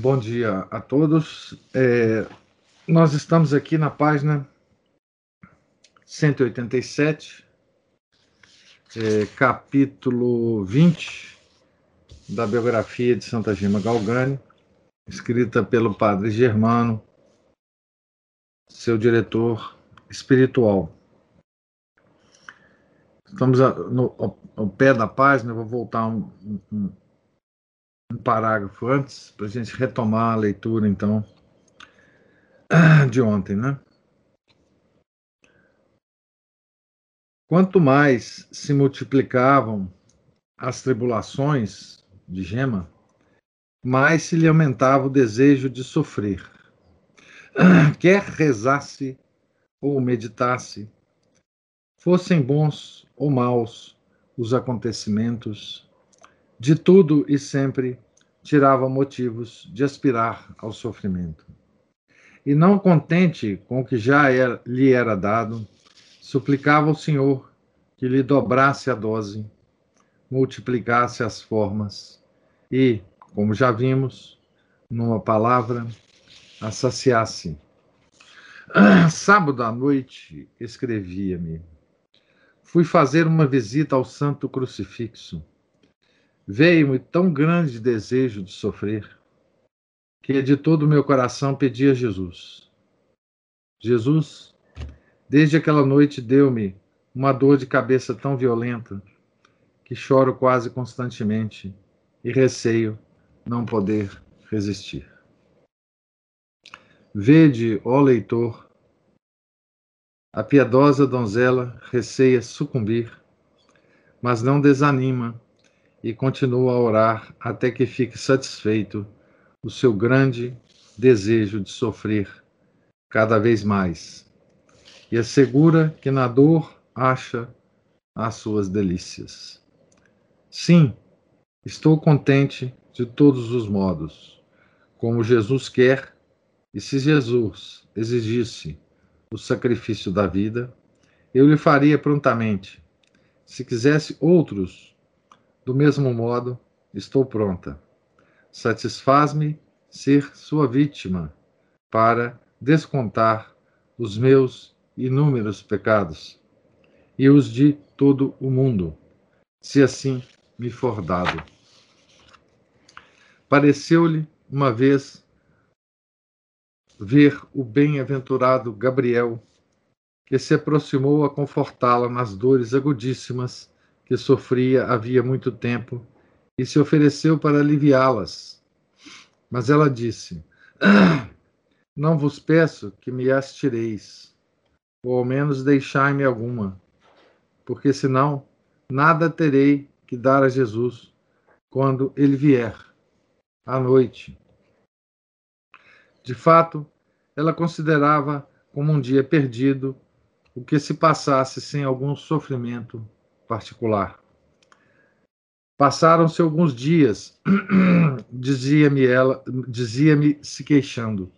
Bom dia a todos. É, nós estamos aqui na página 187, é, capítulo 20 da biografia de Santa Gema Galgani, escrita pelo padre Germano, seu diretor espiritual. Estamos no, ao, pé da página, vou voltar um, um, um parágrafo antes, para a gente retomar a leitura, então, de ontem, né? Quanto mais se multiplicavam as tribulações de Gema, mais se lhe aumentava o desejo de sofrer. Quer rezasse ou meditasse, fossem bons ou maus os acontecimentos, de tudo e sempre tirava motivos de aspirar ao sofrimento. E não contente com o que já era, lhe era dado, suplicava ao Senhor que lhe dobrasse a dose, multiplicasse as formas e, como já vimos, numa palavra, a saciasse. sábado à noite, escrevia-me, fui fazer uma visita ao Santo Crucifixo Veio-me tão grande desejo de sofrer que de todo o meu coração pedi a Jesus. Jesus, desde aquela noite, deu-me uma dor de cabeça tão violenta que choro quase constantemente e receio não poder resistir. Vede, ó leitor, a piedosa donzela receia sucumbir, mas não desanima e continua a orar até que fique satisfeito o seu grande desejo de sofrer cada vez mais e assegura que na dor acha as suas delícias. Sim, estou contente de todos os modos, como Jesus quer, e se Jesus exigisse o sacrifício da vida, eu lhe faria prontamente. Se quisesse outros do mesmo modo, estou pronta. Satisfaz-me ser sua vítima para descontar os meus inúmeros pecados e os de todo o mundo, se assim me for dado. Pareceu-lhe uma vez ver o bem-aventurado Gabriel, que se aproximou a confortá-la nas dores agudíssimas que sofria havia muito tempo e se ofereceu para aliviá-las. Mas ela disse: Não vos peço que me as tireis, ou ao menos deixai-me alguma, porque senão nada terei que dar a Jesus quando ele vier, à noite. De fato, ela considerava como um dia perdido o que se passasse sem algum sofrimento particular. Passaram-se alguns dias, dizia-me ela, dizia-me se queixando,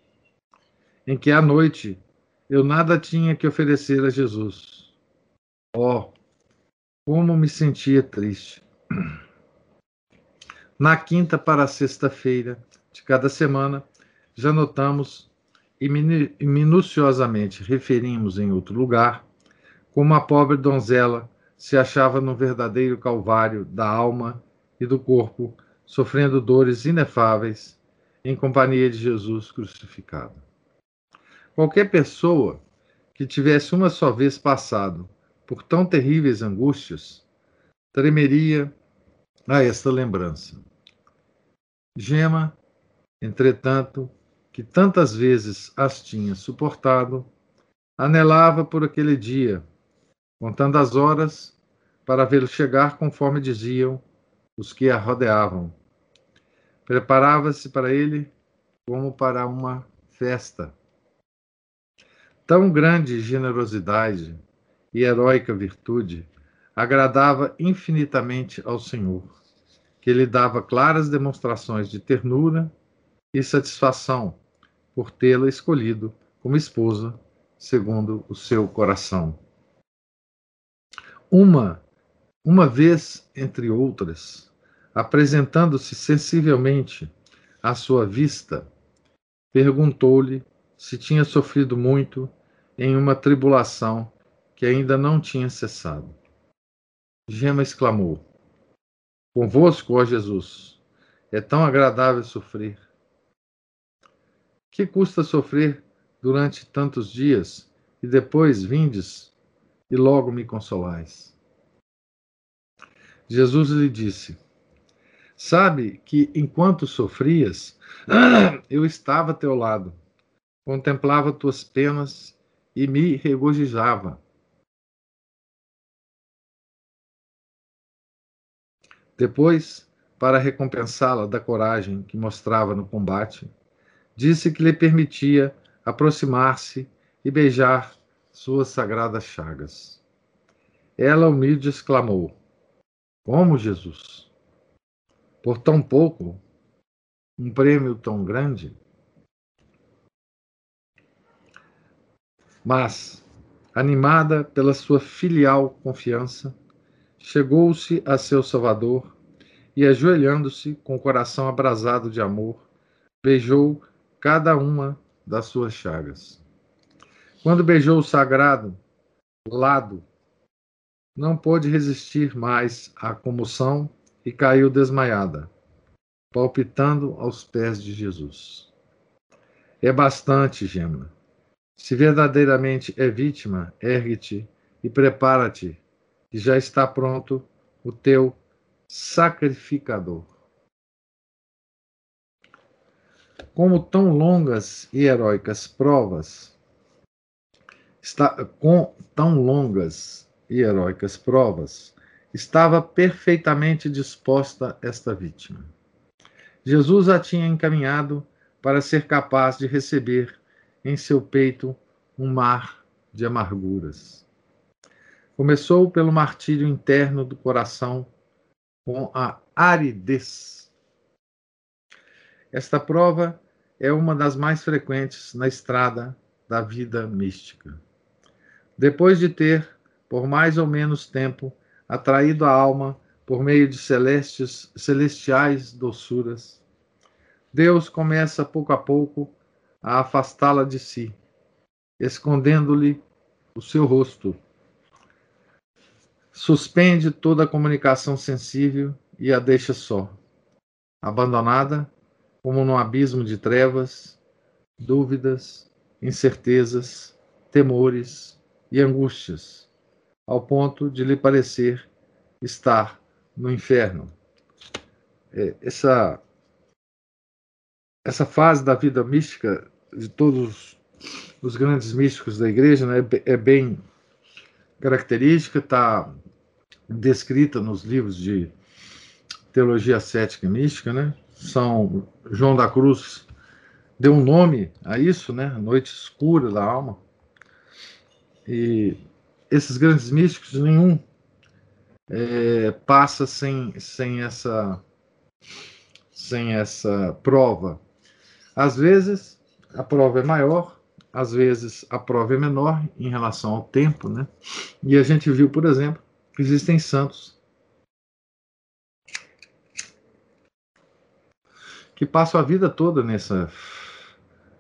em que à noite eu nada tinha que oferecer a Jesus. Oh, como me sentia triste. Na quinta para sexta-feira de cada semana, já notamos e minuciosamente referimos em outro lugar como a pobre donzela se achava no verdadeiro calvário da alma e do corpo, sofrendo dores inefáveis em companhia de Jesus crucificado. Qualquer pessoa que tivesse uma só vez passado por tão terríveis angústias tremeria a esta lembrança. Gema, entretanto, que tantas vezes as tinha suportado, anelava por aquele dia contando as horas para vê-lo chegar conforme diziam os que a rodeavam. Preparava-se para ele como para uma festa. Tão grande generosidade e heróica virtude agradava infinitamente ao Senhor, que lhe dava claras demonstrações de ternura e satisfação por tê-la escolhido como esposa segundo o seu coração. Uma, uma vez entre outras, apresentando-se sensivelmente à sua vista, perguntou-lhe se tinha sofrido muito em uma tribulação que ainda não tinha cessado. Gema exclamou: Convosco, ó Jesus, é tão agradável sofrer. Que custa sofrer durante tantos dias e depois vindes e logo me consolais? Jesus lhe disse: Sabe que enquanto sofrias, eu estava a teu lado, contemplava tuas penas e me regozijava. Depois, para recompensá-la da coragem que mostrava no combate, disse que lhe permitia aproximar-se e beijar suas sagradas chagas. Ela humilde exclamou: Como, Jesus? Por tão pouco, um prêmio tão grande? Mas, animada pela sua filial confiança, chegou-se a seu Salvador e, ajoelhando-se com o coração abrasado de amor, beijou cada uma das suas chagas. Quando beijou o sagrado lado, não pôde resistir mais à comoção e caiu desmaiada, palpitando aos pés de Jesus. É bastante, Gema. Se verdadeiramente é vítima, ergue-te e prepara-te, que já está pronto o teu sacrificador. Como tão longas e heróicas provas, está, com tão longas e heróicas provas, estava perfeitamente disposta esta vítima. Jesus a tinha encaminhado para ser capaz de receber em seu peito um mar de amarguras. Começou pelo martírio interno do coração com a aridez. Esta prova é uma das mais frequentes na estrada da vida mística. Depois de ter, por mais ou menos tempo, atraído a alma por meio de celestes, celestiais doçuras, Deus começa pouco a pouco a afastá-la de si, escondendo-lhe o seu rosto. Suspende toda a comunicação sensível e a deixa só, abandonada como num abismo de trevas, dúvidas, incertezas, temores e angústias, ao ponto de lhe parecer estar no inferno. É, essa, essa fase da vida mística de todos os grandes místicos da igreja né, é bem característica, está descrita nos livros de teologia cética e mística, né? São João da Cruz deu um nome a isso, né? Noite escura da alma. E esses grandes místicos, nenhum é, passa sem, sem essa sem essa prova. Às vezes a prova é maior, às vezes a prova é menor em relação ao tempo, né? E a gente viu, por exemplo, que existem santos que passam a vida toda nessa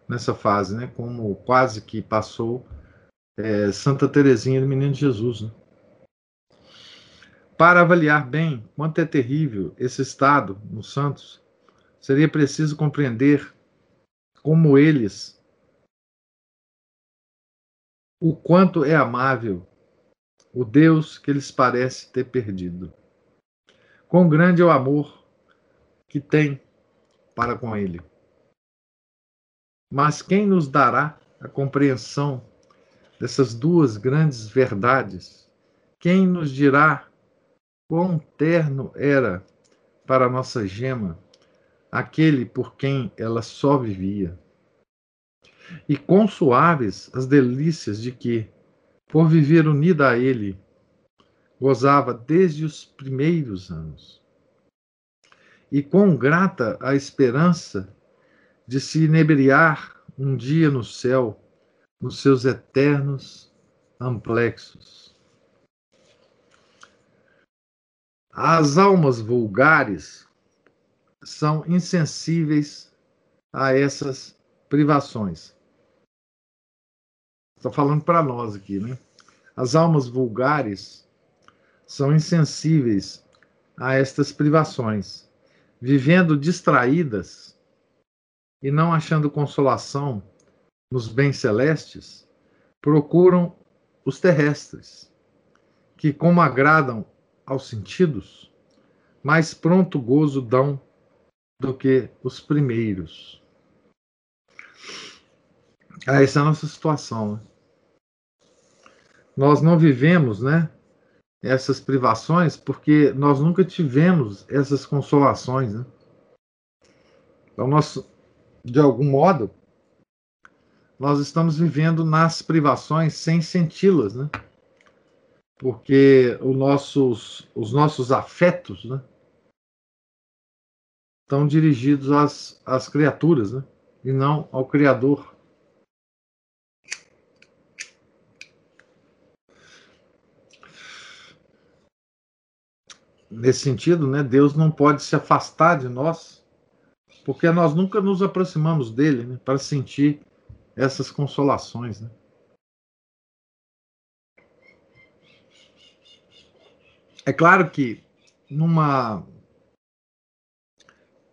nessa fase, né? Como quase que passou é, Santa Teresinha do Menino Jesus. Né? Para avaliar bem quanto é terrível esse estado nos santos, seria preciso compreender como eles, o quanto é amável o Deus que lhes parece ter perdido. Quão grande é o amor que tem para com Ele. Mas quem nos dará a compreensão dessas duas grandes verdades? Quem nos dirá quão terno era para nossa gema aquele por quem ela só vivia. E quão suaves as delícias de que, por viver unida a ele, gozava desde os primeiros anos. E quão grata a esperança de se inebriar um dia no céu, nos seus eternos amplexos. As almas vulgares são insensíveis a essas privações. Estou falando para nós aqui, né? As almas vulgares são insensíveis a estas privações, vivendo distraídas e não achando consolação nos bens celestes, procuram os terrestres, que, como agradam aos sentidos, mais pronto gozo dão do que os primeiros. Ah, essa é a nossa situação. Né? Nós não vivemos, né? Essas privações porque nós nunca tivemos essas consolações, né? Então, nós, de algum modo, nós estamos vivendo nas privações sem senti-las, né? Porque os nossos, os nossos afetos, né? Estão dirigidos às, às criaturas, né? E não ao Criador. Nesse sentido, né? Deus não pode se afastar de nós porque nós nunca nos aproximamos dele né, para sentir essas consolações. Né? É claro que numa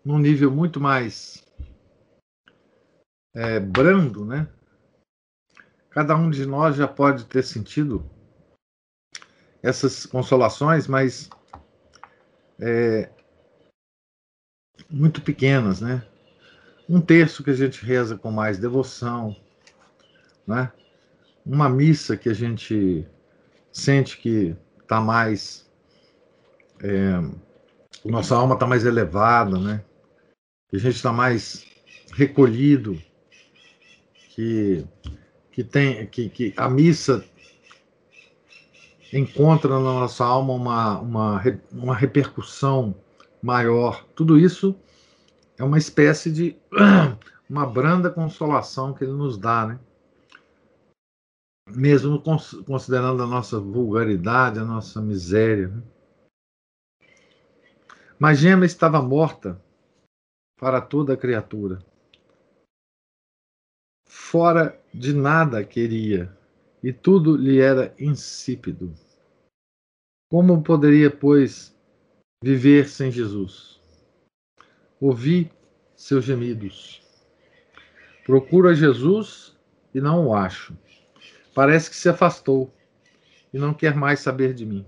num nível muito mais é, brando, né? Cada um de nós já pode ter sentido essas consolações, mas é, muito pequenas, né? Um terço que a gente reza com mais devoção, né? Uma missa que a gente sente que está mais. É, nossa alma está mais elevada, né? Que a gente está mais recolhido, que, que, tem, que, que a missa encontra na nossa alma uma, uma, uma repercussão maior. Tudo isso é uma espécie de uma branda consolação que ele nos dá, né? Mesmo considerando a nossa vulgaridade, a nossa miséria. Né? Mas Gema estava morta para toda a criatura. Fora de nada queria, e tudo lhe era insípido. Como poderia, pois, viver sem Jesus. Ouvi seus gemidos. Procuro a Jesus e não o acho. Parece que se afastou e não quer mais saber de mim.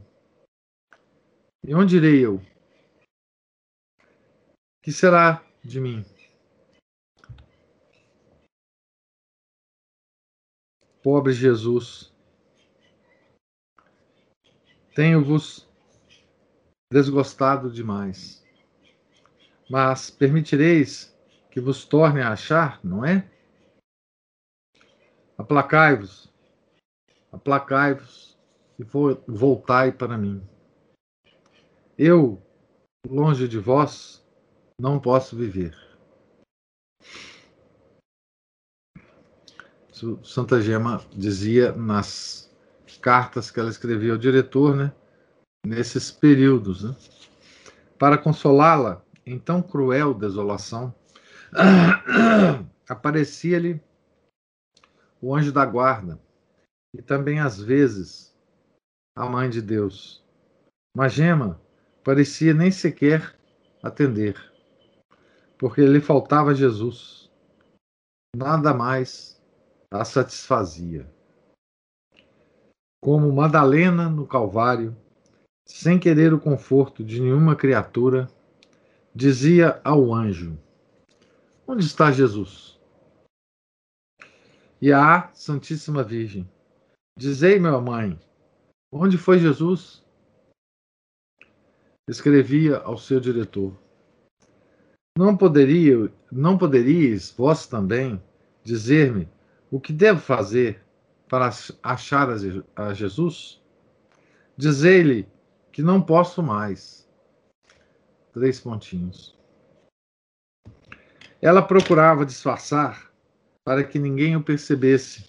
E onde irei eu? Que será de mim? Pobre Jesus, tenho-vos desgostado demais. Mas permitireis que vos torne a achar, não é? Aplacai-vos, aplacai-vos e voltai para mim. Eu, longe de vós, não posso viver. Santa Gema dizia nas cartas que ela escrevia ao diretor, né? nesses períodos. Né? Para consolá-la em tão cruel desolação, aparecia-lhe o anjo da guarda e também às vezes a mãe de Deus. Mas Gema parecia nem sequer atender, porque lhe faltava Jesus. Nada mais a satisfazia. Como Madalena no Calvário, sem querer o conforto de nenhuma criatura, dizia ao anjo: Onde está Jesus? E a Santíssima Virgem: Dizei, minha mãe, onde foi Jesus? Escrevia ao seu diretor: Não poderia, não poderíeis vós também dizer-me o que devo fazer para achar a Jesus? Dizei-lhe que não posso mais. Três pontinhos. Ela procurava disfarçar para que ninguém o percebesse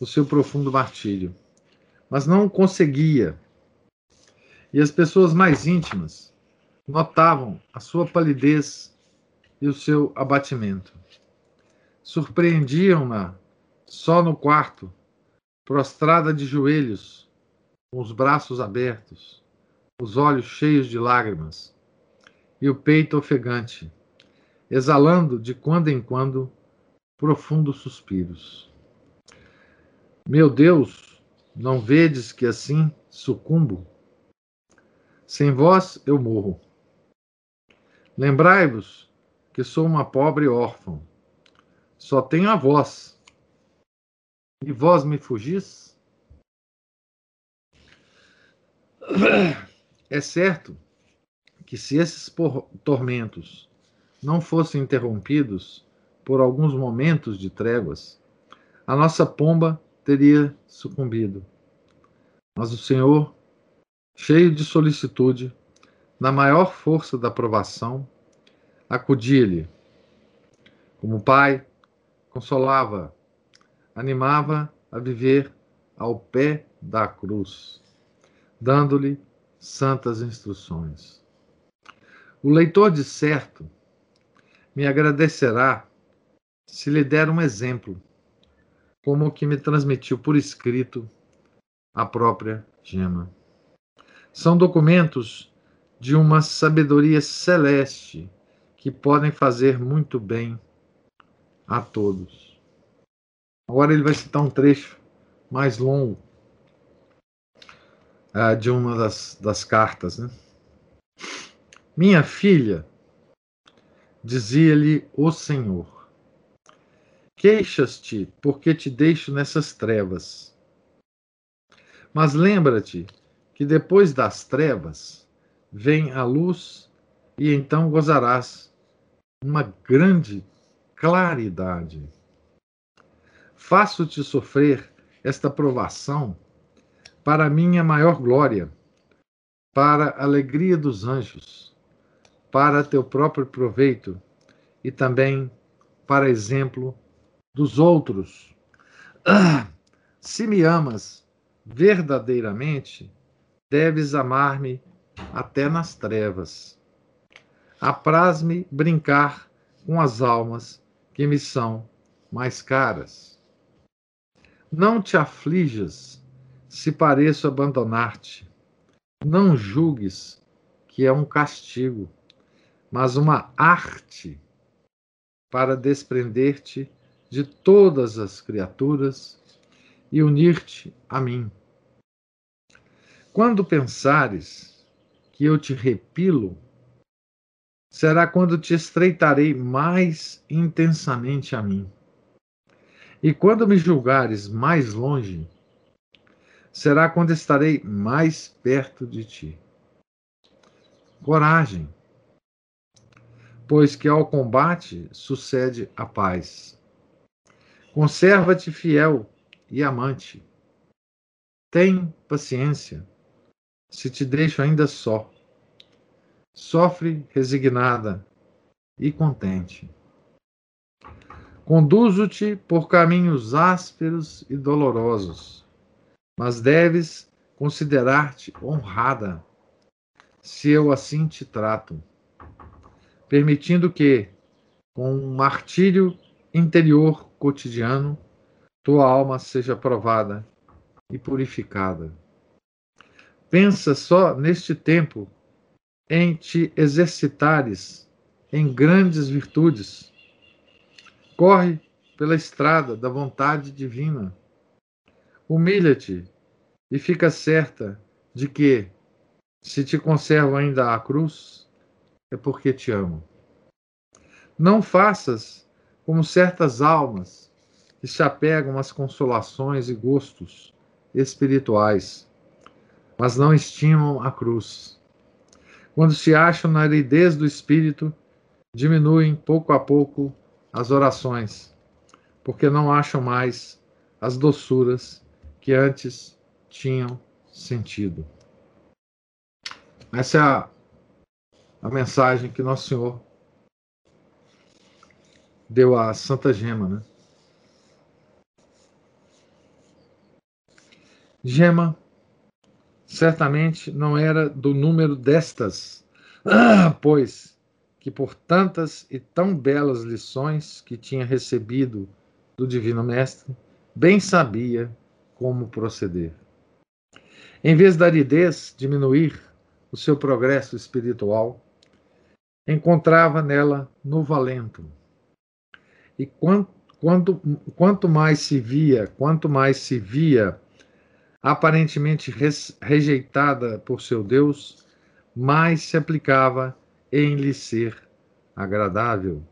o seu profundo martírio, mas não conseguia. E as pessoas mais íntimas notavam a sua palidez e o seu abatimento. Surpreendiam-na só no quarto, prostrada de joelhos, com os braços abertos, os olhos cheios de lágrimas e o peito ofegante, exalando de quando em quando profundos suspiros. Meu Deus, não vedes que assim sucumbo? Sem vós eu morro. Lembrai-vos que sou uma pobre órfã. Só tenho a vós. E vós me fugis? É certo que se esses tormentos não fossem interrompidos por alguns momentos de tréguas, a nossa pomba teria sucumbido. Mas o Senhor, cheio de solicitude, na maior força da provação, acudia-lhe. Como pai, consolava, animava a viver ao pé da cruz, dando-lhe santas instruções. O leitor de certo me agradecerá se lhe der um exemplo, como o que me transmitiu por escrito a própria Gema. São documentos de uma sabedoria celeste que podem fazer muito bem a todos. Agora ele vai citar um trecho mais longo uh, de uma das, das cartas. Né? Minha filha, dizia-lhe o Senhor, queixas-te porque te deixo nessas trevas. Mas lembra-te que depois das trevas vem a luz e então gozarás uma grande claridade. Faço-te sofrer esta provação para minha maior glória, para a alegria dos anjos, para teu próprio proveito e também para exemplo dos outros. Se me amas verdadeiramente, deves amar-me até nas trevas apraz-me brincar com as almas que me são mais caras. Não te aflijas se pareço abandonar-te. Não julgues que é um castigo, mas uma arte para desprender-te de todas as criaturas e unir-te a mim. Quando pensares que eu te repilo, será quando te estreitarei mais intensamente a mim. E quando me julgares mais longe, será quando estarei mais perto de ti. Coragem, pois que ao combate sucede a paz. Conserva-te fiel e amante. Tem paciência, se te deixo ainda só sofre resignada e contente. Conduzo-te por caminhos ásperos e dolorosos, mas deves considerar-te honrada, se eu assim te trato, permitindo que, com um martírio interior cotidiano, tua alma seja provada e purificada. Pensa só neste tempo em te exercitares em grandes virtudes. Corre pela estrada da vontade divina. Humilha-te e fica certa de que, se te conservo ainda a cruz, é porque te amo. Não faças como certas almas que se apegam às consolações e gostos espirituais, mas não estimam a cruz quando se acham na aridez do espírito diminuem pouco a pouco as orações, porque não acham mais as doçuras que antes tinham sentido. Essa é a, a mensagem que Nosso Senhor deu à Santa Gema, né? Gema certamente não era do número destas, pois que por tantas e tão belas lições que tinha recebido do Divino Mestre, bem sabia como proceder. Em vez da aridez diminuir o seu progresso espiritual, encontrava nela novo alento. E quanto, quanto, quanto mais se via, quanto mais se via aparentemente rejeitada por seu Deus, mais se aplicava em lhe ser agradável.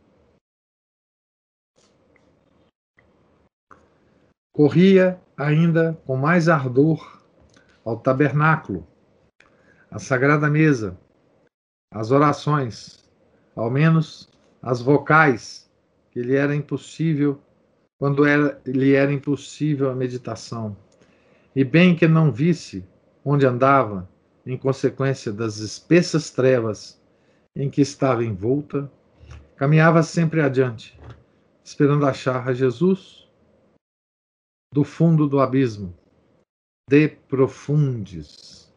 Corria ainda com mais ardor ao tabernáculo, à sagrada mesa, às orações, ao menos as vocais, que lhe era impossível quando era, lhe era impossível a meditação. E bem que não visse onde andava, em consequência das espessas trevas em que estava envolta, caminhava sempre adiante, esperando achar a Jesus do fundo do abismo, de profundis,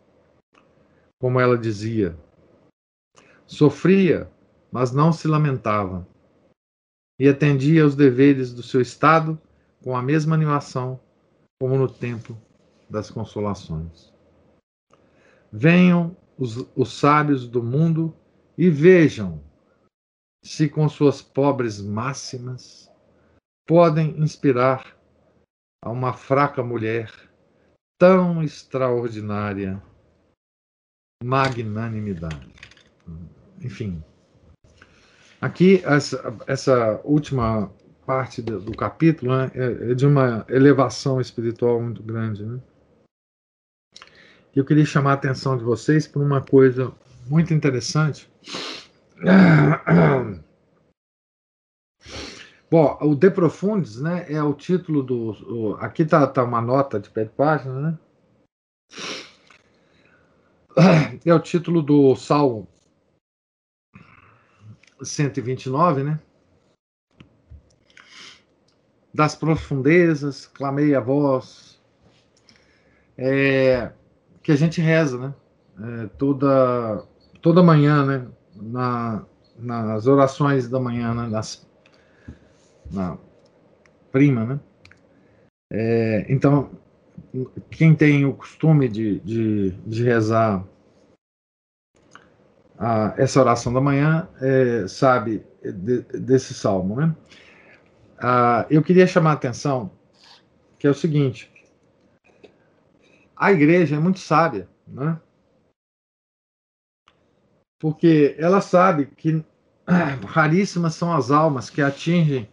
como ela dizia. Sofria, mas não se lamentava, e atendia aos deveres do seu estado com a mesma animação como no tempo das consolações. Venham os, os sábios do mundo e vejam se com suas pobres máximas podem inspirar a uma fraca mulher tão extraordinária magnanimidade. Enfim, aqui essa, essa última parte do, do capítulo né, é, é, de uma elevação espiritual muito grande. Né? Eu queria chamar a atenção de vocês por uma coisa muito interessante. Bom, o De Profundis, né, é o título do. O, aqui tá, tá uma nota de pé de página, né? É o título do Salmo 129, né? Das profundezas, clamei a voz. É, que a gente reza, né? É, toda toda manhã, né? Na, nas orações da manhã, né? Nas, na prima, né? É, então, quem tem o costume de, de, de rezar a, essa oração da manhã é, sabe de, desse salmo, né? Ah, eu queria chamar a atenção que é o seguinte: a igreja é muito sábia, né? porque ela sabe que raríssimas são as almas que atingem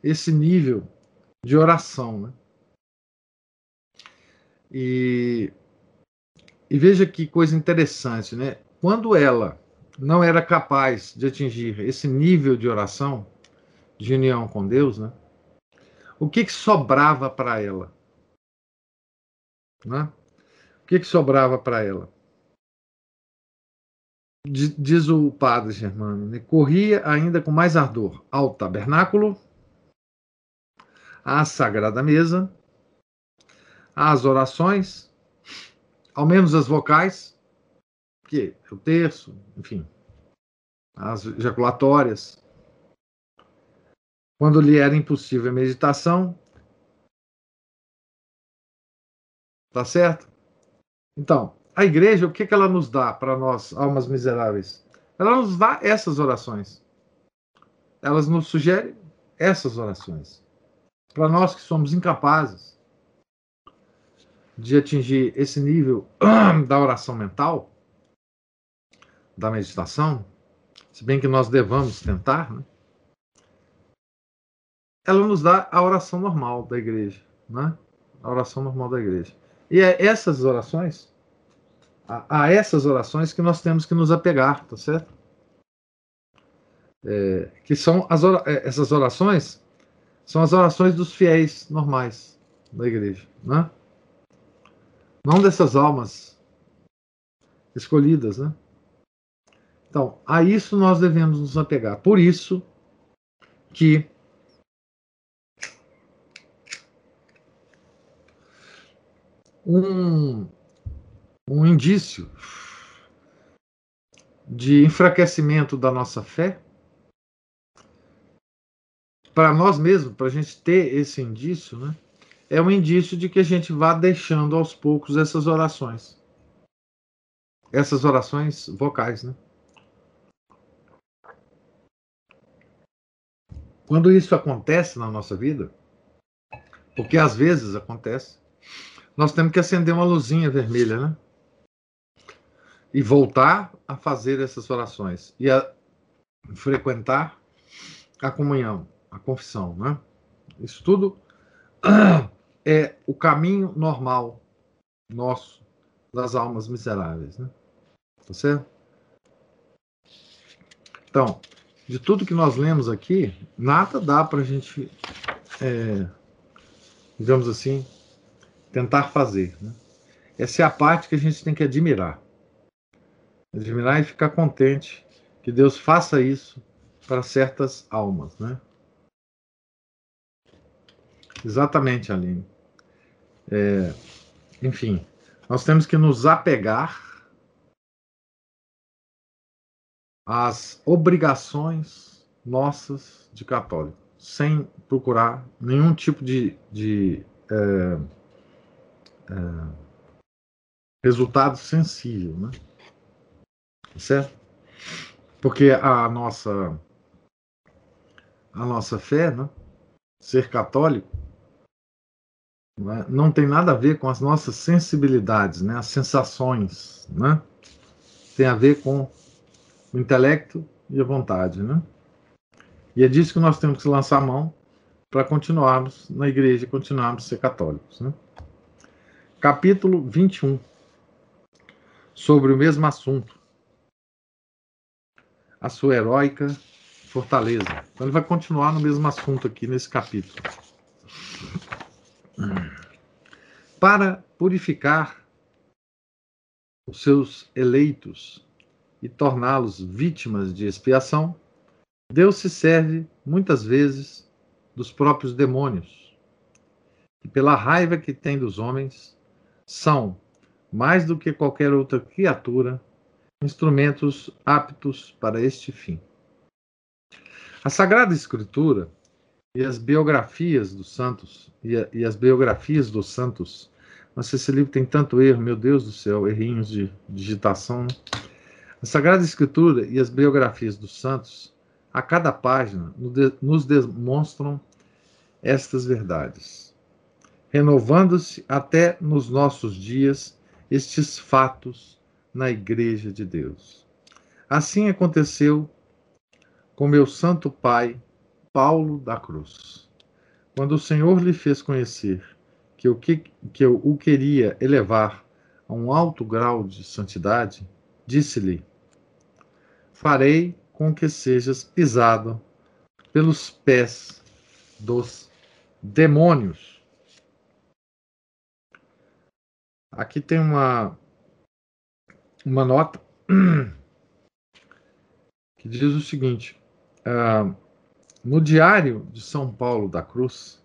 esse nível de oração. Né? E, e veja que coisa interessante, né? Quando ela não era capaz de atingir esse nível de oração, de união com Deus, né? O que, que sobrava para ela? Né? O que, que sobrava para ela? diz o padre Germano, né? corria ainda com mais ardor ao tabernáculo, à sagrada mesa, às orações, ao menos as vocais, o terço, enfim, as ejaculatórias. Quando lhe era impossível a meditação, tá certo? Então, a igreja, o que, que ela nos dá para nós, almas miseráveis? Ela nos dá essas orações. Elas nos sugerem essas orações. Para nós que somos incapazes de atingir esse nível da oração mental, da meditação, se bem que nós devamos tentar, né? ela nos dá a oração normal da igreja, né? A oração normal da igreja. E é essas orações a, a essas orações que nós temos que nos apegar, tá certo? é, que são as é, essas orações são as orações dos fiéis normais da igreja, né? Não dessas almas escolhidas, né? Então, a isso nós devemos nos apegar. Por isso que um, um indício de enfraquecimento da nossa fé para nós mesmos, para a gente ter esse indício, né, é um indício de que a gente vá deixando aos poucos essas orações. Essas orações vocais, né? Quando isso acontece na nossa vida, porque às vezes acontece, nós temos que acender uma luzinha vermelha, né? E voltar a fazer essas orações e a frequentar a comunhão a confissão, né? Isso tudo é o caminho normal nosso das almas miseráveis, né? Tá certo? Então, de tudo que nós lemos aqui, nada dá para a gente, é, digamos assim, tentar fazer. Né? Essa é a parte que a gente tem que admirar. Admirar e ficar contente que Deus faça isso para certas almas, né? Exatamente, Aline. É, enfim, nós temos que nos apegar às obrigações nossas de católico, sem procurar nenhum tipo de, de é, é, resultado sensível, né? Certo? Porque a nossa a nossa fé, né? ser católico, né, não tem nada a ver com as nossas sensibilidades, né, as sensações, né? Tem a ver com o intelecto e a vontade, né? E é disso que nós temos que lançar a mão para continuarmos na igreja, continuarmos a ser católicos, né? Capítulo 21 sobre o mesmo assunto. A sua heróica fortaleza. Então ele vai continuar no mesmo assunto aqui nesse capítulo para purificar os seus eleitos e torná-los vítimas de expiação, Deus se serve muitas vezes dos próprios demônios, que pela raiva que tem dos homens, são, mais do que qualquer outra criatura, instrumentos aptos para este fim. A Sagrada Escritura e as biografias dos santos, e, a, e as biografias dos santos. Nossa, esse livro tem tanto erro, meu Deus do céu, errinhos de digitação. Né? A Sagrada Escritura e as biografias dos santos, a cada página, nos demonstram estas verdades, renovando-se até nos nossos dias estes fatos na Igreja de Deus. Assim aconteceu com meu Santo Pai, Paulo da Cruz. Quando o Senhor lhe fez conhecer que eu, que, que eu o queria elevar a um alto grau de santidade, disse-lhe: Farei com que sejas pisado pelos pés dos demônios. Aqui tem uma, uma nota que diz o seguinte: uh, no Diário de São Paulo da Cruz,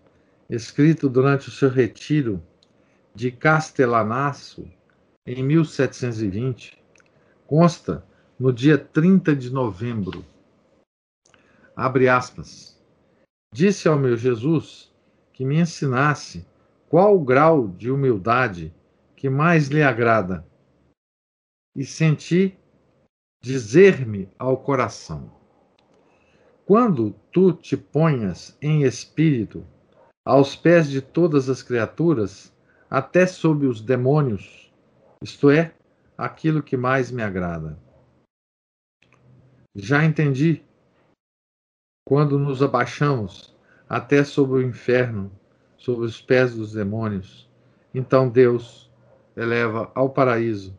escrito durante o seu retiro de Castelanaço, em 1720, consta no dia 30 de novembro, abre aspas, disse ao meu Jesus que me ensinasse qual o grau de humildade que mais lhe agrada, e senti dizer-me ao coração: quando tu te ponhas em espírito aos pés de todas as criaturas, até sob os demônios, isto é, aquilo que mais me agrada. Já entendi. Quando nos abaixamos até sobre o inferno, sobre os pés dos demônios, então Deus eleva ao paraíso,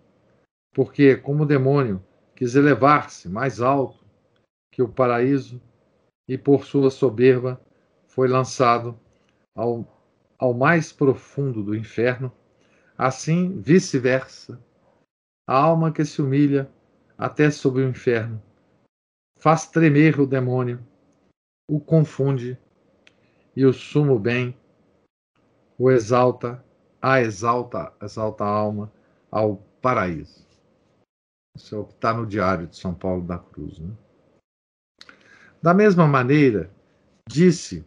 porque como o demônio quis elevar-se mais alto que o paraíso e por sua soberba foi lançado ao, ao mais profundo do inferno, assim vice-versa, a alma que se humilha até sob o inferno faz tremer o demônio, o confunde e o sumo bem o exalta, a exalta, exalta a alma ao paraíso. Isso é o que está no Diário de São Paulo da Cruz. Né? Da mesma maneira, disse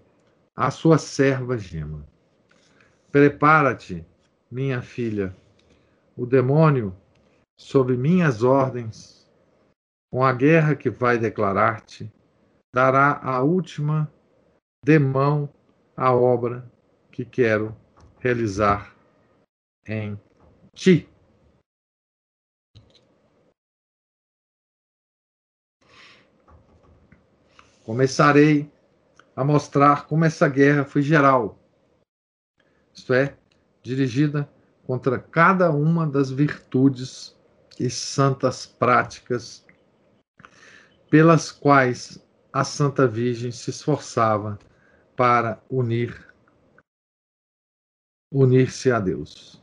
à sua serva Gema: Prepara-te, minha filha, o demônio, sob minhas ordens, com a guerra que vai declarar-te, dará a última demão à obra que quero realizar em ti. Começarei a mostrar como essa guerra foi geral, isto é, dirigida contra cada uma das virtudes e santas práticas pelas quais a Santa Virgem se esforçava para unir unir-se a Deus.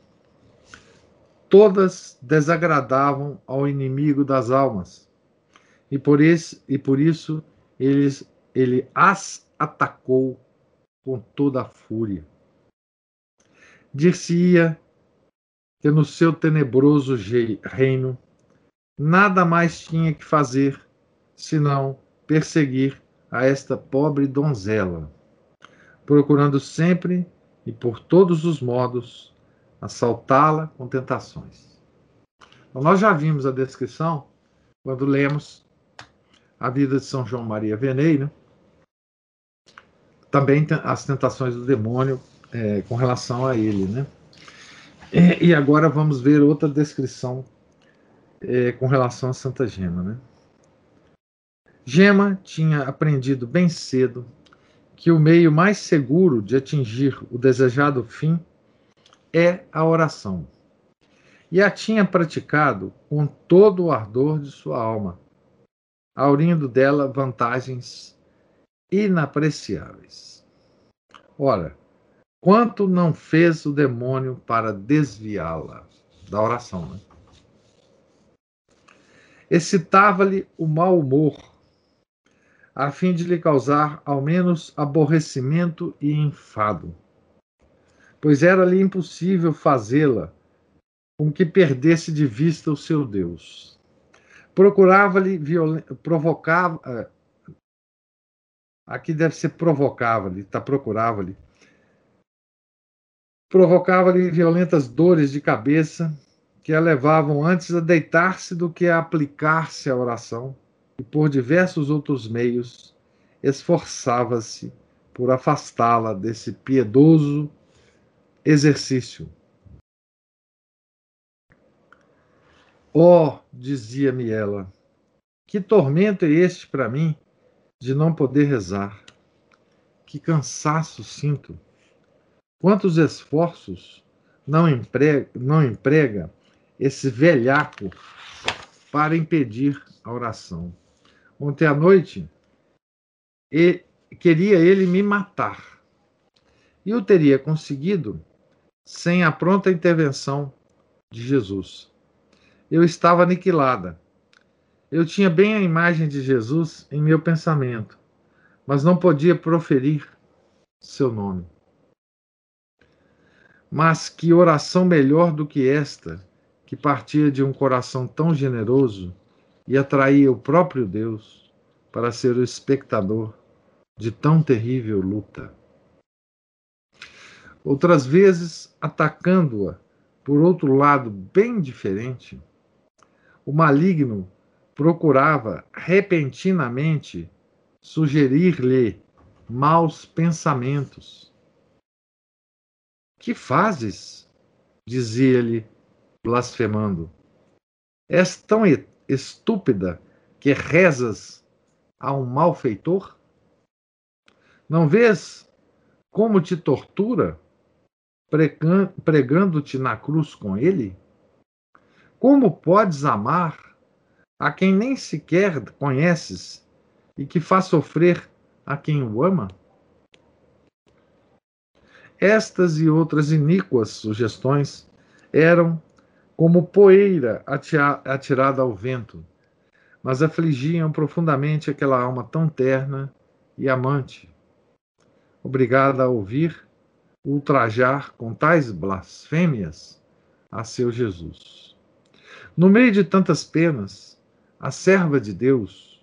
Todas desagradavam ao inimigo das almas, e por isso, e por isso eles, ele as atacou com toda a fúria. Dir-se-ia que no seu tenebroso reino nada mais tinha que fazer senão perseguir a esta pobre donzela, procurando sempre e por todos os modos assaltá-la com tentações. Então, nós já vimos a descrição quando lemos a vida de São João Maria Vianney, né? também as tentações do demônio é, com relação a ele. Né? E, e agora vamos ver outra descrição é, com relação a Santa Gema. Né? Gema tinha aprendido bem cedo que o meio mais seguro de atingir o desejado fim é a oração. E a tinha praticado com todo o ardor de sua alma, aurindo dela vantagens inapreciáveis. Ora, quanto não fez o demônio para desviá-la da oração? Né? Excitava-lhe o mau humor a fim de lhe causar ao menos aborrecimento e enfado, pois era-lhe impossível fazê-la com que perdesse de vista o seu Deus. Procurava-lhe, provocava. Eh, aqui deve ser provocava-lhe, tá? Procurava-lhe. Provocava-lhe violentas dores de cabeça que a levavam antes a deitar-se do que a aplicar-se à oração e por diversos outros meios esforçava-se por afastá-la desse piedoso exercício. Oh, dizia-me ela, que tormento é este para mim de não poder rezar? Que cansaço sinto! Quantos esforços não emprega, não emprega esse velhaco para impedir a oração? Ontem à noite, e queria ele me matar. E teria conseguido sem a pronta intervenção de Jesus. Eu estava aniquilada. Eu tinha bem a imagem de Jesus em meu pensamento, mas não podia proferir seu nome. Mas que oração melhor do que esta, que partia de um coração tão generoso e atraía o próprio Deus para ser o espectador de tão terrível luta. Outras vezes, atacando-a por outro lado bem diferente, o maligno procurava repentinamente sugerir-lhe maus pensamentos. Que fazes? dizia-lhe, blasfemando. És tão estúpida que rezas a um malfeitor? Não vês como te tortura, pregando-te na cruz com ele? Como podes amar a quem nem sequer conheces e que faz sofrer a quem o ama? Estas e outras iníquas sugestões eram como poeira atirada ao vento, mas afligiam profundamente aquela alma tão terna e amante, obrigada a ouvir ultrajar com tais blasfêmias a seu Jesus. No meio de tantas penas, a serva de Deus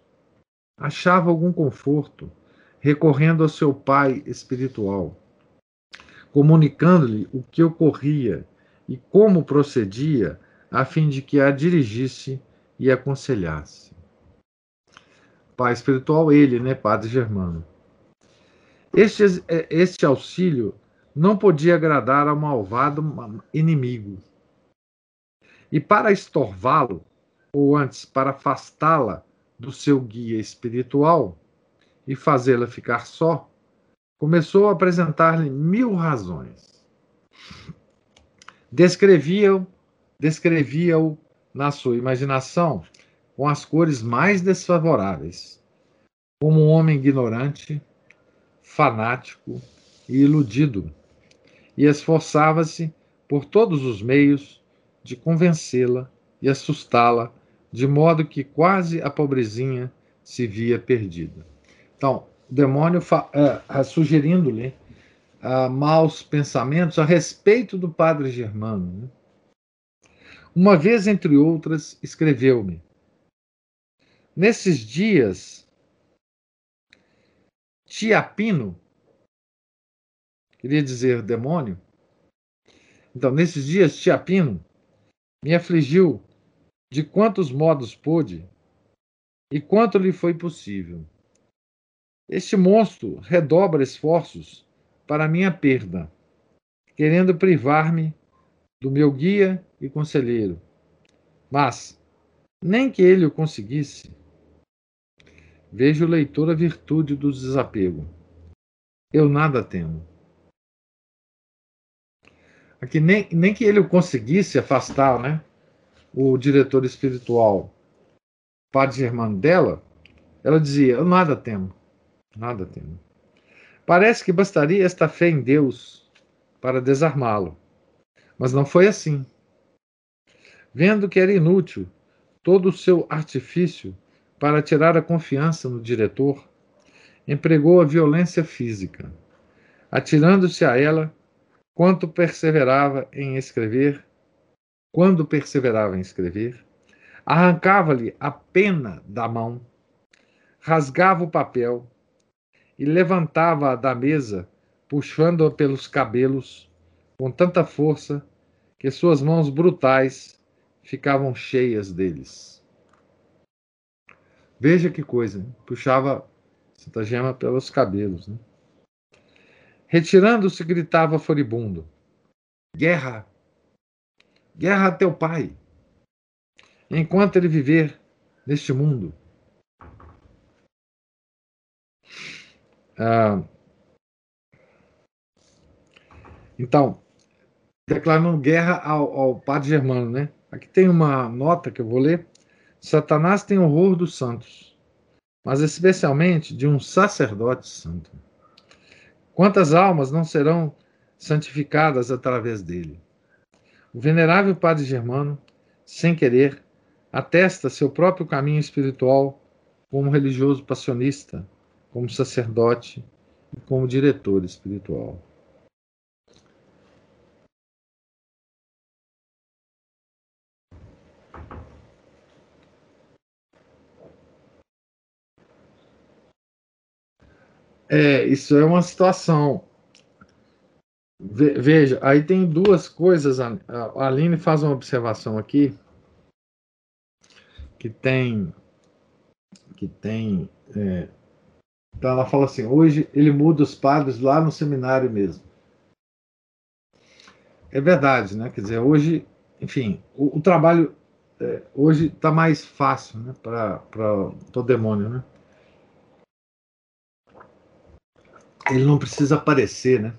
achava algum conforto recorrendo ao seu pai espiritual, comunicando-lhe o que ocorria e como procedia, a fim de que a dirigisse e aconselhasse. Pai espiritual, ele, né, Padre Germano. Este, este auxílio não podia agradar ao malvado inimigo. E para estorvá-lo, ou antes para afastá-la do seu guia espiritual e fazê-la ficar só, começou a apresentar-lhe mil razões. Descrevia-o descrevia na sua imaginação com as cores mais desfavoráveis, como um homem ignorante, fanático e iludido, e esforçava-se por todos os meios de convencê-la e assustá-la, de modo que quase a pobrezinha se via perdida. Então, o demônio uh, sugerindo-lhe uh, maus pensamentos a respeito do padre Germano. Né? Uma vez, entre outras, escreveu-me: Nesses dias, Tiapino, queria dizer demônio, então, nesses dias, Tiapino me afligiu de quantos modos pôde e quanto lhe foi possível. Este monstro redobra esforços para minha perda, querendo privar-me do meu guia e conselheiro. Mas, nem que ele o conseguisse, vejo o leitor a virtude do desapego. Eu nada temo. Aqui nem, nem que ele o conseguisse afastar, né? O diretor espiritual, Padre Germano dela, ela dizia: Eu nada temo, nada temo. Parece que bastaria esta fé em Deus para desarmá-lo. Mas não foi assim. Vendo que era inútil todo o seu artifício para tirar a confiança no diretor, empregou a violência física, atirando-se a ela quanto perseverava em escrever, quando perseverava em escrever, arrancava-lhe a pena da mão, rasgava o papel e levantava-a da mesa, puxando-a pelos cabelos com tanta força que suas mãos brutais ficavam cheias deles. Veja que coisa, hein? puxava Santa Gema pelos cabelos. Né? Retirando-se, gritava furibundo: Guerra! Guerra a teu pai! Enquanto ele viver neste mundo. Ah, então, declarando guerra ao, ao padre Germano, né? Aqui tem uma nota que eu vou ler. Satanás tem horror dos santos, mas especialmente de um sacerdote santo. Quantas almas não serão santificadas através dele? O venerável padre Germano, sem querer, atesta seu próprio caminho espiritual como religioso passionista, como sacerdote e como diretor espiritual. É, isso é uma situação. Veja, aí tem duas coisas. A Aline faz uma observação aqui que tem que tem é, então ela fala assim hoje ele muda os padres lá no seminário mesmo é verdade né quer dizer hoje enfim o, o trabalho é, hoje está mais fácil né para o demônio né ele não precisa aparecer, né?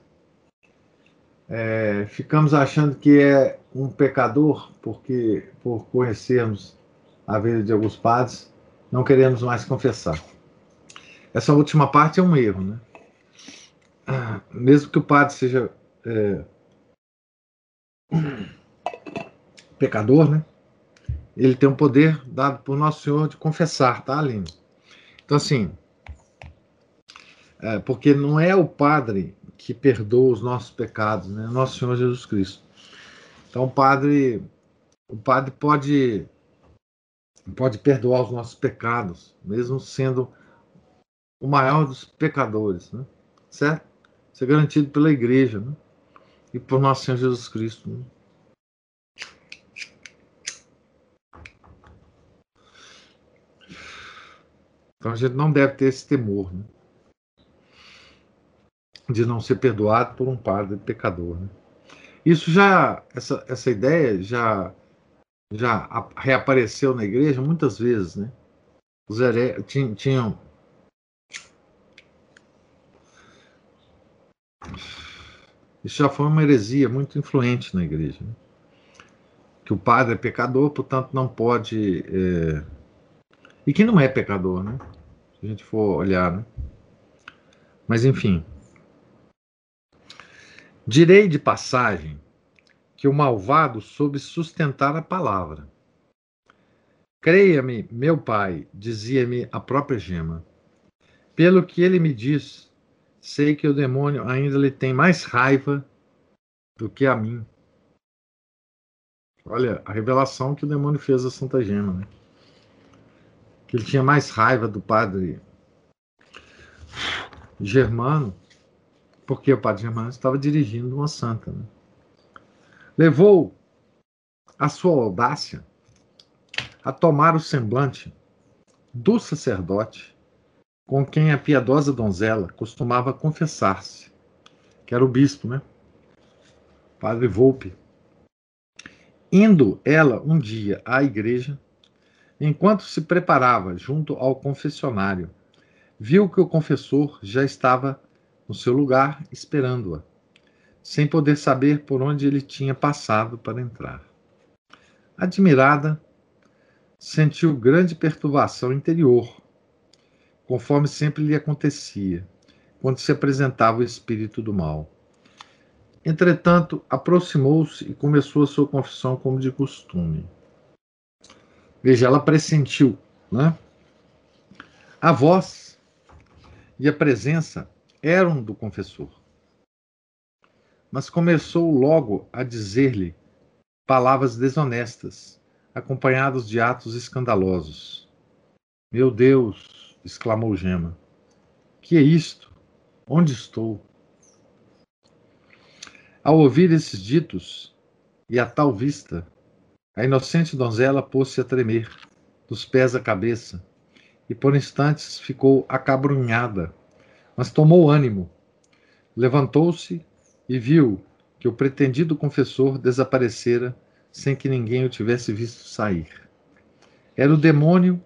É, ficamos achando que é um pecador porque por conhecermos a vida de alguns padres, não queremos mais confessar. Essa última parte é um erro, né? Mesmo que o padre seja é, pecador, né? Ele tem um poder dado por Nosso Senhor de confessar, tá, Aline? Então, assim, é, porque não é o padre que perdoa os nossos pecados, né? Nosso Senhor Jesus Cristo. Então, o padre, o padre pode pode perdoar os nossos pecados, mesmo sendo o maior dos pecadores, né? certo? Isso é garantido pela igreja né? e por nosso Senhor Jesus Cristo. Né? Então a gente não deve ter esse temor né? de não ser perdoado por um padre pecador. Né? Isso já, essa, essa ideia já já reapareceu na igreja muitas vezes, né? Os heré tinham, isso já foi uma heresia muito influente na igreja, né? que o padre é pecador, portanto não pode é... e que não é pecador, né? Se a gente for olhar, né? Mas enfim, direi de passagem que o malvado soube sustentar a palavra. Creia-me, meu pai, dizia-me a própria gema. Pelo que ele me diz, sei que o demônio ainda lhe tem mais raiva do que a mim. Olha, a revelação que o demônio fez a Santa Gema, né? Que ele tinha mais raiva do padre Germano, porque o padre Germano estava dirigindo uma santa, né? levou a sua audácia a tomar o semblante do sacerdote com quem a piedosa donzela costumava confessar-se, que era o bispo, né? Padre Volpe. Indo ela um dia à igreja, enquanto se preparava junto ao confessionário, viu que o confessor já estava no seu lugar esperando-a sem poder saber por onde ele tinha passado para entrar. Admirada, sentiu grande perturbação interior, conforme sempre lhe acontecia, quando se apresentava o espírito do mal. Entretanto, aproximou-se e começou a sua confissão como de costume. Veja, ela pressentiu, né? A voz e a presença eram do confessor mas começou logo a dizer-lhe palavras desonestas, acompanhadas de atos escandalosos. Meu Deus! Exclamou Gema. Que é isto? Onde estou? Ao ouvir esses ditos, e a tal vista, a inocente donzela pôs-se a tremer, dos pés à cabeça, e por instantes ficou acabrunhada, mas tomou ânimo. Levantou-se e viu que o pretendido confessor desaparecera sem que ninguém o tivesse visto sair. Era o demônio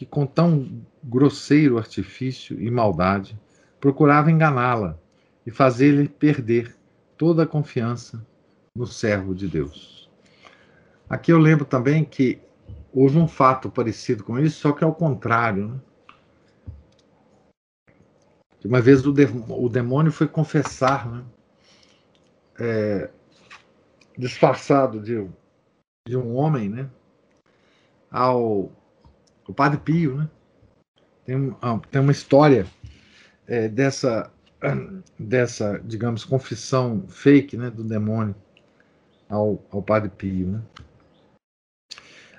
que, com tão grosseiro artifício e maldade, procurava enganá-la e fazer-lhe perder toda a confiança no servo de Deus. Aqui eu lembro também que houve um fato parecido com isso, só que ao contrário. Né? Uma vez o demônio foi confessar né? é, disfarçado de, de um homem, né? Ao, ao Padre Pio, né? Tem, ah, tem uma história é, dessa, dessa, digamos, confissão fake, né, do demônio ao, ao Padre Pio, né?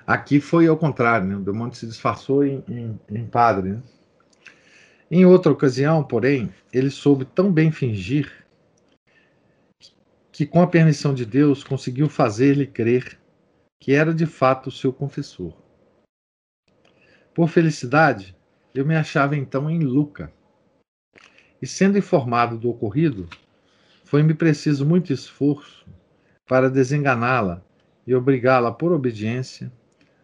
Aqui foi ao contrário, né? o demônio se disfarçou em, em, em padre. Né? Em outra ocasião, porém, ele soube tão bem fingir que, com a permissão de Deus, conseguiu fazer-lhe crer que era de fato o seu confessor. Por felicidade, eu me achava então em Luca. E sendo informado do ocorrido, foi-me preciso muito esforço para desenganá-la e obrigá-la por obediência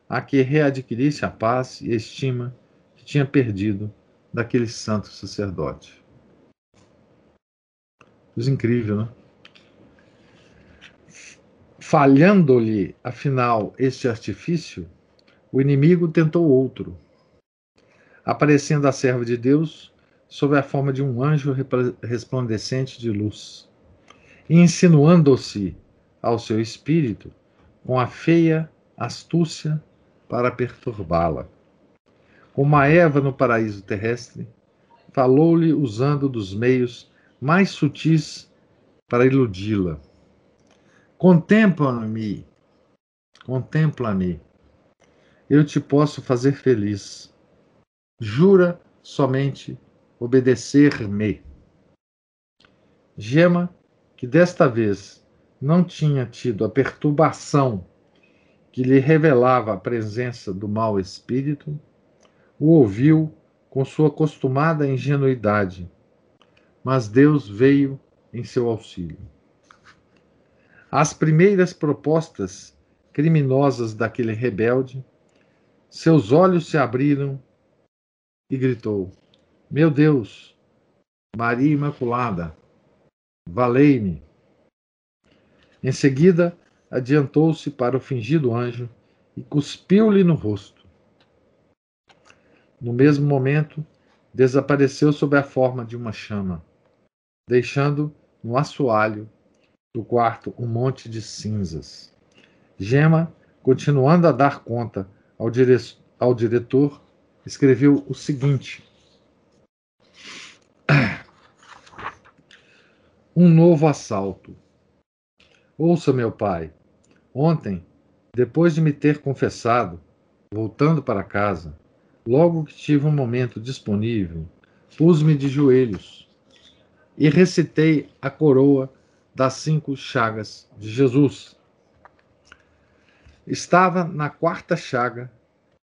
a que readquirisse a paz e a estima que tinha perdido daquele santo sacerdote. Coisa incrível, né? Falhando-lhe, afinal, este artifício, o inimigo tentou outro. Aparecendo a serva de Deus, sob a forma de um anjo resplandecente de luz, insinuando-se ao seu espírito com a feia astúcia para perturbá-la. Como a Eva no paraíso terrestre, falou-lhe usando dos meios mais sutis para iludi-la. Contempla-me, contempla-me. Eu te posso fazer feliz. Jura somente obedecer-me. Gema, que desta vez não tinha tido a perturbação que lhe revelava a presença do mau espírito, o ouviu com sua acostumada ingenuidade, mas Deus veio em seu auxílio. As primeiras propostas criminosas daquele rebelde, seus olhos se abriram e gritou: Meu Deus, Maria Imaculada, valei-me. Em seguida, adiantou-se para o fingido anjo e cuspiu-lhe no rosto. No mesmo momento, desapareceu sob a forma de uma chama, deixando no assoalho do quarto um monte de cinzas. Gema, continuando a dar conta ao, dire ao diretor, escreveu o seguinte: Um novo assalto. Ouça, meu pai, ontem, depois de me ter confessado, voltando para casa, logo que tive um momento disponível, pus-me de joelhos e recitei a coroa das cinco chagas de Jesus. Estava na quarta chaga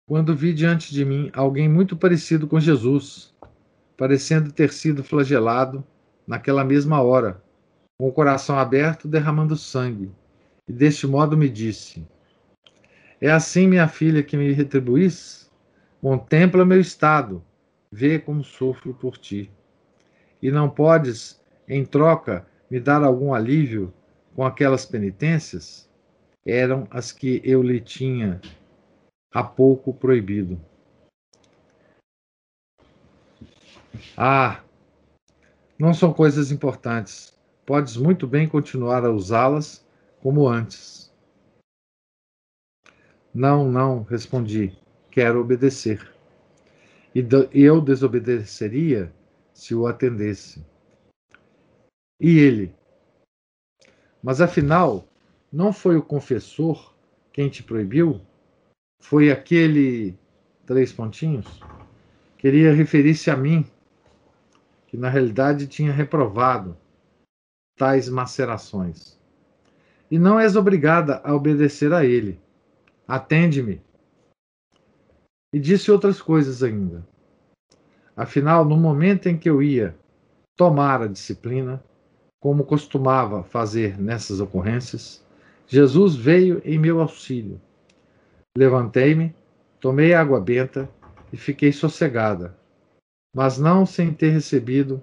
quando vi diante de mim alguém muito parecido com Jesus, parecendo ter sido flagelado naquela mesma hora, com o coração aberto, derramando sangue. E deste modo me disse: É assim, minha filha, que me retribuís? Contempla meu estado, vê como sofro por ti. E não podes, em troca, me dar algum alívio com aquelas penitências? Eram as que eu lhe tinha há pouco proibido. Ah, não são coisas importantes. Podes muito bem continuar a usá-las como antes. Não, não, respondi. Quero obedecer. E eu desobedeceria se o atendesse. E ele? Mas afinal, não foi o confessor quem te proibiu? Foi aquele três pontinhos? Queria referir-se a mim que na realidade tinha reprovado tais macerações. E não és obrigada a obedecer a ele. Atende-me. E disse outras coisas ainda. Afinal, no momento em que eu ia tomar a disciplina, como costumava fazer nessas ocorrências, Jesus veio em meu auxílio. Levantei-me, tomei água benta e fiquei sossegada, mas não sem ter recebido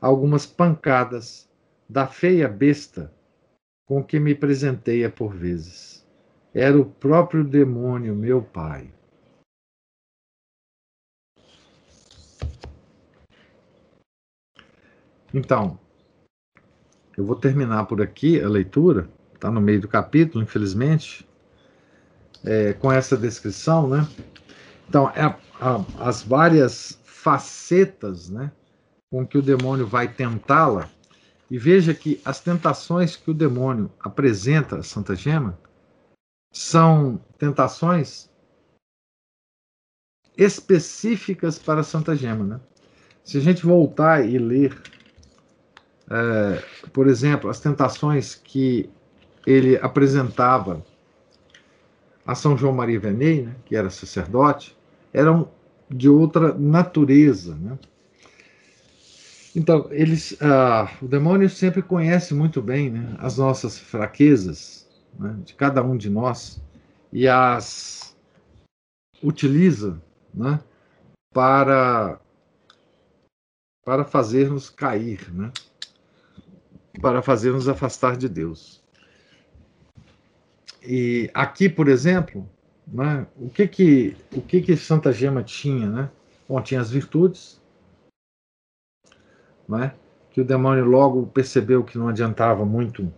algumas pancadas da feia besta com que me presenteia por vezes. Era o próprio demônio, meu pai. Então, eu vou terminar por aqui a leitura, está no meio do capítulo, infelizmente, é, com essa descrição, né? Então, é a, as várias facetas né, com que o demônio vai tentá-la. E veja que as tentações que o demônio apresenta a Santa Gema são tentações específicas para a Santa Gema. Né? Se a gente voltar e ler, é, por exemplo, as tentações que ele apresentava a São João Maria Vianney, né, que era sacerdote, eram de outra natureza. Né? Então, eles, ah, o demônio sempre conhece muito bem né, as nossas fraquezas, né, de cada um de nós, e as utiliza né, para, para fazer-nos cair, né, para fazer-nos afastar de Deus. E aqui, por exemplo, né? O que, que, o que, que Santa Gema tinha? Né? Bom, tinha as virtudes, não é? que o demônio logo percebeu que não adiantava muito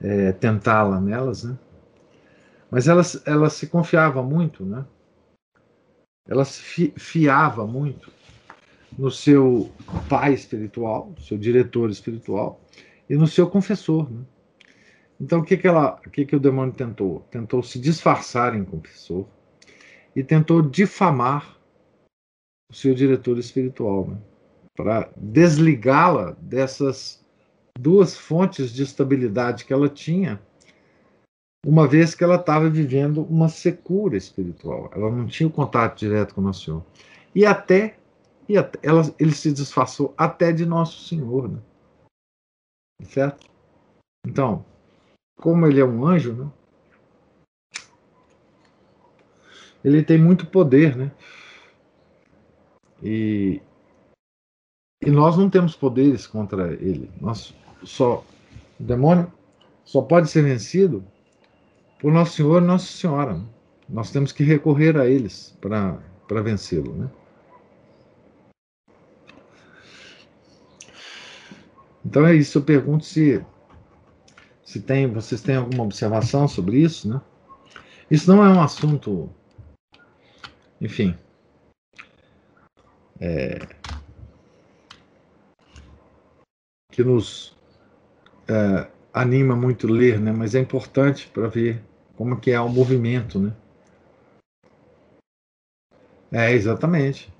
é, tentá-la nelas, né? Mas ela, ela se confiava muito, né? Ela se fiava muito no seu pai espiritual, seu diretor espiritual e no seu confessor, né? Então o que que ela, o que que o demônio tentou? Tentou se disfarçar em confessor e tentou difamar o seu diretor espiritual, né? para desligá-la dessas duas fontes de estabilidade que ela tinha, uma vez que ela estava vivendo uma secura espiritual. Ela não tinha contato direto com o Nosso Senhor. E até, e até ela, ele se disfarçou até de Nosso Senhor. Né? Certo? Então, como ele é um anjo, né? ele tem muito poder, né? E, e nós não temos poderes contra ele. Nós só o demônio só pode ser vencido por Nosso Senhor e Nossa Senhora. Né? Nós temos que recorrer a eles para vencê-lo, né? Então é isso. Eu pergunto se se tem, vocês têm alguma observação sobre isso, né? Isso não é um assunto, enfim, é, que nos é, anima muito ler, né? mas é importante para ver como que é o movimento. Né? É, exatamente.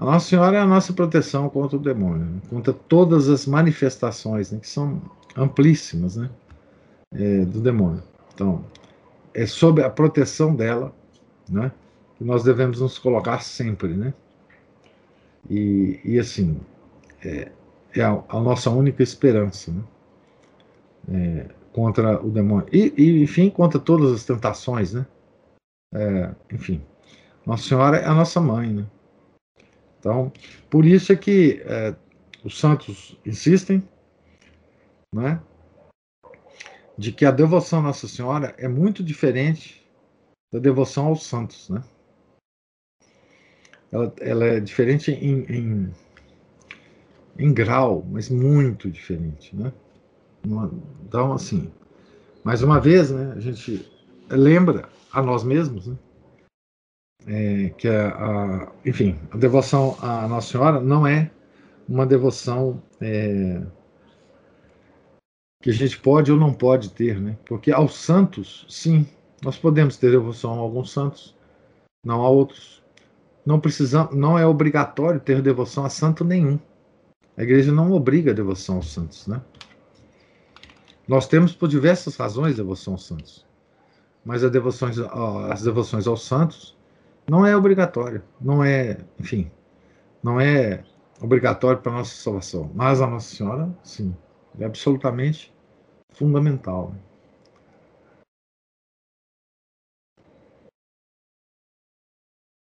A Nossa Senhora é a nossa proteção contra o demônio, né? contra todas as manifestações, né? que são amplíssimas né? É, do demônio. Então, é sob a proteção dela né? que nós devemos nos colocar sempre. Né? E, e assim, é, é a, a nossa única esperança né? é, contra o demônio. E, e, enfim, contra todas as tentações, né? É, enfim, Nossa Senhora é a nossa mãe, né? Então, por isso é que é, os santos insistem, né? De que a devoção à Nossa Senhora é muito diferente da devoção aos santos, né? Ela, ela é diferente em, em em grau, mas muito diferente, né? Então, assim, mais uma vez, né, a gente lembra a nós mesmos, né, é, que a, a, enfim, a devoção à Nossa Senhora não é uma devoção é, que a gente pode ou não pode ter, né? Porque aos santos, sim, nós podemos ter devoção a alguns santos, não a outros. Não precisamos, não é obrigatório ter devoção a santo nenhum. A igreja não obriga a devoção aos santos, né? Nós temos por diversas razões devoção aos santos, mas devoções, as devoções aos santos não é obrigatório, não é, enfim, não é obrigatório para a nossa salvação. Mas a Nossa Senhora, sim, é absolutamente fundamental.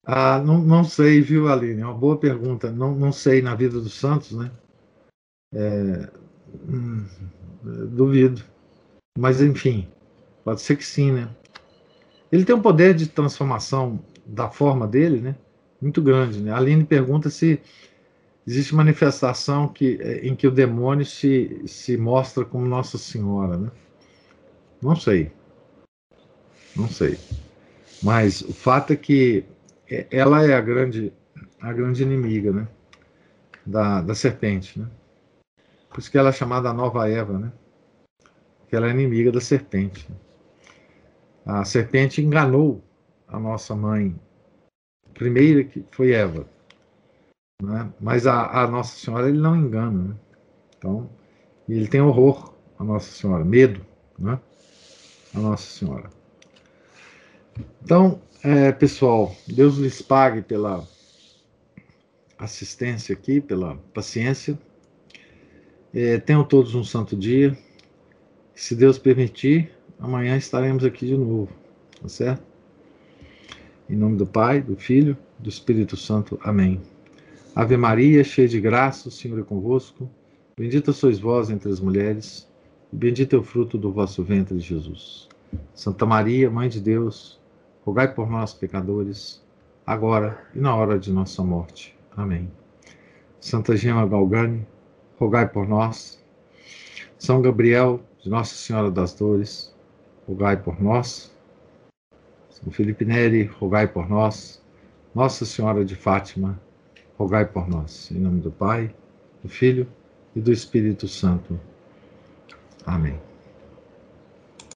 Ah, não, não sei, viu, Aline? É uma boa pergunta. Não, não sei na vida dos santos, né? É, hum, duvido. Mas, enfim, pode ser que sim, né? Ele tem um poder de transformação da forma dele, né? Muito grande, né? A Aline pergunta se existe manifestação que, é, em que o demônio se, se mostra como Nossa Senhora, né? Não sei. Não sei. Mas o fato é que é, ela é a grande, a grande inimiga, né? Da, da serpente, né? Por isso que ela é chamada a nova Eva, né? Que ela é inimiga da serpente. A serpente enganou a nossa mãe primeira, que foi Eva. Né? Mas a, a, Nossa Senhora ele não engana. Né? Então, ele tem horror a Nossa Senhora, medo né? a Nossa Senhora. Então, é, pessoal, Deus lhes pague pela assistência aqui, pela paciência. É, tenham todos um santo dia. Se Deus permitir, amanhã estaremos aqui de novo, tá certo? Em nome do Pai, do Filho, do Espírito Santo. Amém. Ave Maria, cheia de graça, o Senhor é convosco. Bendita sois vós entre as mulheres, e bendito é o fruto do vosso ventre, Jesus. Santa Maria, Mãe de Deus, rogai por nós, pecadores, agora e na hora de nossa morte. Amém. Santa Gema Galgani, rogai por nós. São Gabriel, de Nossa Senhora das Dores, rogai por nós. São Felipe Neri, rogai por nós. Nossa Senhora de Fátima, rogai por nós. Em nome do Pai, do Filho e do Espírito Santo. Amém.